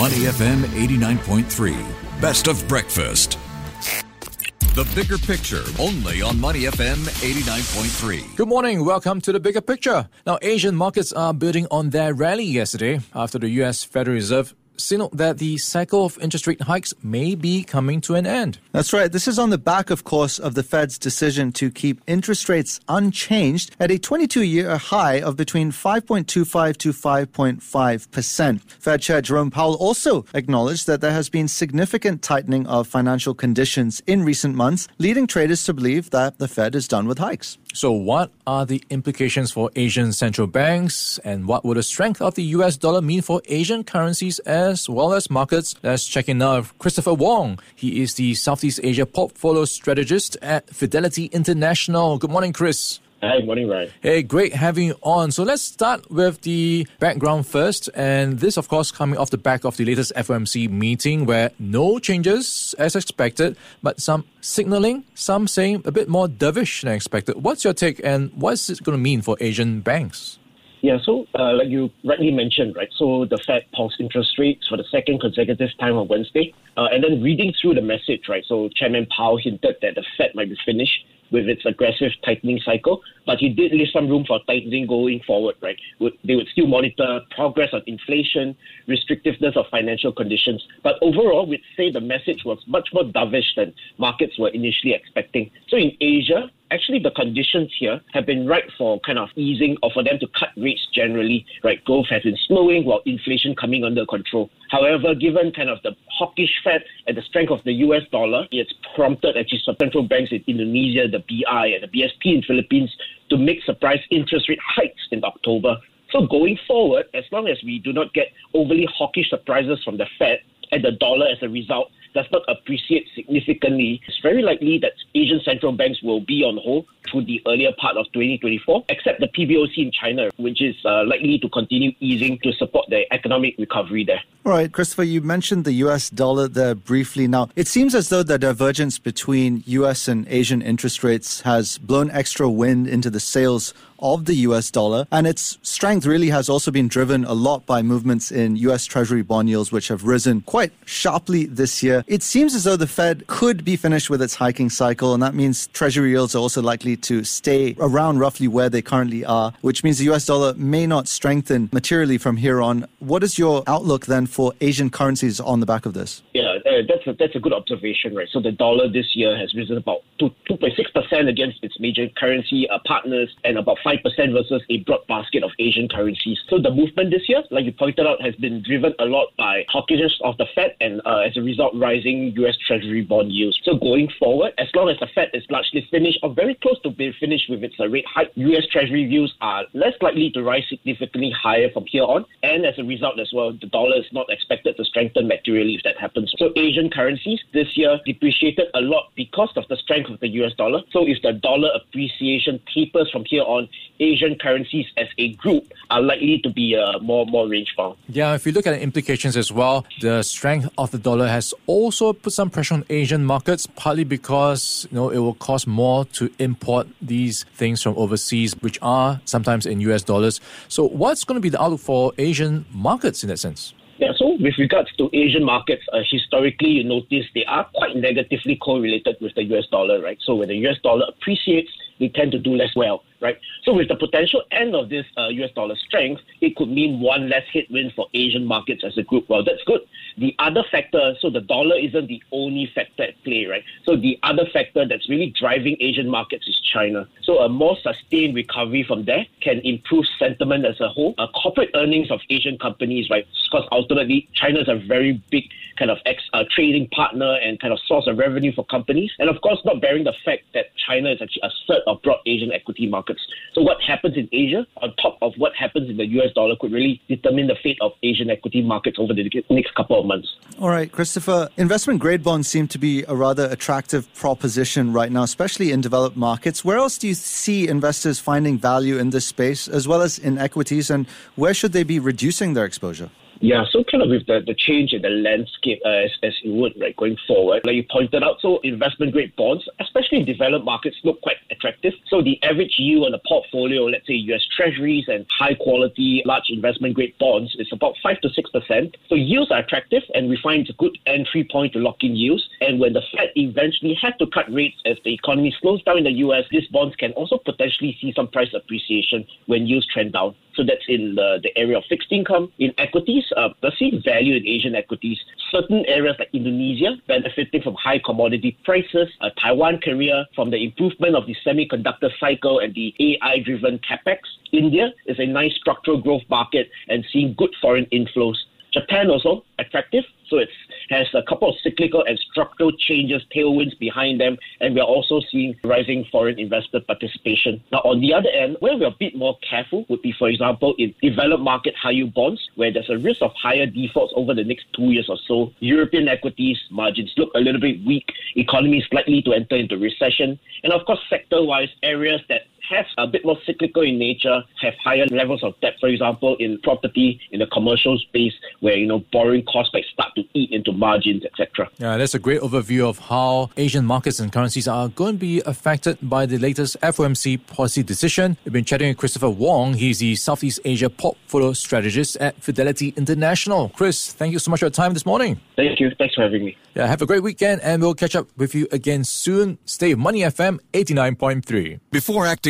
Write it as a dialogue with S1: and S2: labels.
S1: Money FM 89.3. Best of breakfast. The bigger picture, only on Money FM 89.3.
S2: Good morning. Welcome to the bigger picture. Now, Asian markets are building on their rally yesterday after the US Federal Reserve signaled that the cycle of interest rate hikes may be coming to an end.
S3: That's right. This is on the back, of course, of the Fed's decision to keep interest rates unchanged at a 22 year high of between 5.25 to 5.5%. Fed Chair Jerome Powell also acknowledged that there has been significant tightening of financial conditions in recent months, leading traders to believe that the Fed is done with hikes.
S2: So, what are the implications for Asian central banks, and what would the strength of the US dollar mean for Asian currencies as well as markets? Let's check in now with Christopher Wong. He is the Southeast Asia portfolio strategist at Fidelity International. Good morning, Chris.
S4: Hi, morning, Ryan.
S2: Hey, great having you on. So let's start with the background first. And this, of course, coming off the back of the latest FOMC meeting where no changes as expected, but some signaling, some saying a bit more dovish than expected. What's your take and what's it going to mean for Asian banks?
S4: Yeah, so uh, like you rightly mentioned, right? So the Fed paused interest rates for the second consecutive time on Wednesday, uh, and then reading through the message, right? So Chairman Powell hinted that the Fed might be finished with its aggressive tightening cycle, but he did leave some room for tightening going forward, right? They would still monitor progress on inflation, restrictiveness of financial conditions, but overall, we'd say the message was much more dovish than markets were initially expecting. So in Asia, actually the conditions here have been right for kind of easing or for them to cut rates generally, right? Growth has been slowing while inflation coming under control. However, given kind of the hawkish Fed and the strength of the US dollar, it's prompted actually some central banks in Indonesia, the BI and the BSP in Philippines to make surprise interest rate hikes in October. So going forward, as long as we do not get overly hawkish surprises from the Fed and the dollar as a result does not appreciate significantly, it's very likely that Asian central banks will be on hold through the earlier part of 2024, except the PBOC in China, which is uh, likely to continue easing to support the economic recovery there.
S3: All right, Christopher, you mentioned the US dollar there briefly. Now, it seems as though the divergence between US and Asian interest rates has blown extra wind into the sails of the US dollar, and its strength really has also been driven a lot by movements in US Treasury bond yields, which have risen quite sharply this year. It seems as though the Fed could be finished with its hiking cycle, and that means Treasury yields are also likely to stay around roughly where they currently are, which means the US dollar may not strengthen materially from here on. What is your outlook then for Asian currencies on the back of this?
S4: Yeah, that's a, that's a good observation, right? So the dollar this year has risen about 2.6% against its major currency uh, partners and about 5% versus a broad basket of Asian currencies. So the movement this year, like you pointed out, has been driven a lot by hawkishness of the Fed and uh, as a result, rising US Treasury bond yields. So going forward, as long as the Fed is largely finished or very close to being finished with its uh, rate hike, US Treasury yields are less likely to rise significantly higher from here on. And as a result as well, the dollar is not expected to strengthen materially if that happens. So Asian currencies this year depreciated a lot because of the strength of the US dollar. So if the dollar appreciation tapers from here on, Asian currencies as a group are likely to be uh, more more range bound.
S2: Yeah, if you look at the implications as well, the strength of the dollar has also put some pressure on Asian markets, partly because you know it will cost more to import these things from overseas, which are sometimes in US dollars. So, what's going to be the outlook for Asian markets in that sense?
S4: Yeah, so with regards to Asian markets, uh, historically, you notice they are quite negatively correlated with the US dollar, right? So when the US dollar appreciates, they tend to do less well right? So with the potential end of this uh, US dollar strength, it could mean one less headwind for Asian markets as a group. Well, that's good. The other factor, so the dollar isn't the only factor at play, right? So the other factor that's really driving Asian markets is China. So a more sustained recovery from there can improve sentiment as a whole. Uh, corporate earnings of Asian companies, right? Because ultimately, China is a very big kind of ex, uh, trading partner and kind of source of revenue for companies. And of course, not bearing the fact that China is actually a third of broad Asian equity markets. So what happens in Asia on top of what happens in the US dollar could really determine the fate of Asian equity markets over the next couple of months.
S3: All right, Christopher, investment grade bonds seem to be a rather attractive proposition right now, especially in developed markets. Where else do you see investors finding value in this space as well as in equities and where should they be reducing their exposure?
S4: Yeah, so kind of with the, the change in the landscape uh, as, as it would, right, going forward, like you pointed out, so investment grade bonds, especially in developed markets, look quite attractive. So the average yield on a portfolio, let's say US Treasuries and high quality, large investment grade bonds, is about 5 to 6%. So yields are attractive, and we find it's a good entry point to lock in yields. And when the Fed eventually had to cut rates as the economy slows down in the US, these bonds can also potentially see some price appreciation when yields trend down. So that's in the, the area of fixed income. In equities, uh, we're seeing value in Asian equities. Certain areas like Indonesia benefiting from high commodity prices, uh, Taiwan, Korea from the improvement of the semiconductor cycle and the AI-driven capex. India is a nice structural growth market and seeing good foreign inflows. Japan also attractive, so it has a couple of cyclical and structural changes, tailwinds behind them, and we're also seeing rising foreign investor participation. Now, on the other end, where we're a bit more careful would be, for example, in developed market high yield bonds, where there's a risk of higher defaults over the next two years or so. European equities margins look a little bit weak, economy is likely to enter into recession, and of course, sector-wise, areas that have a bit more cyclical in nature, have higher levels of debt, for example, in property, in the commercial space, where, you know, borrowing costs might start to eat into margins, etc.
S2: Yeah, that's a great overview of how Asian markets and currencies are going to be affected by the latest FOMC policy decision. We've been chatting with Christopher Wong. He's the Southeast Asia portfolio strategist at Fidelity International. Chris, thank you so much for your time this morning.
S4: Thank you. Thanks for having me.
S2: Yeah, have a great weekend, and we'll catch up with you again soon. Stay Money FM 89.3.
S1: Before acting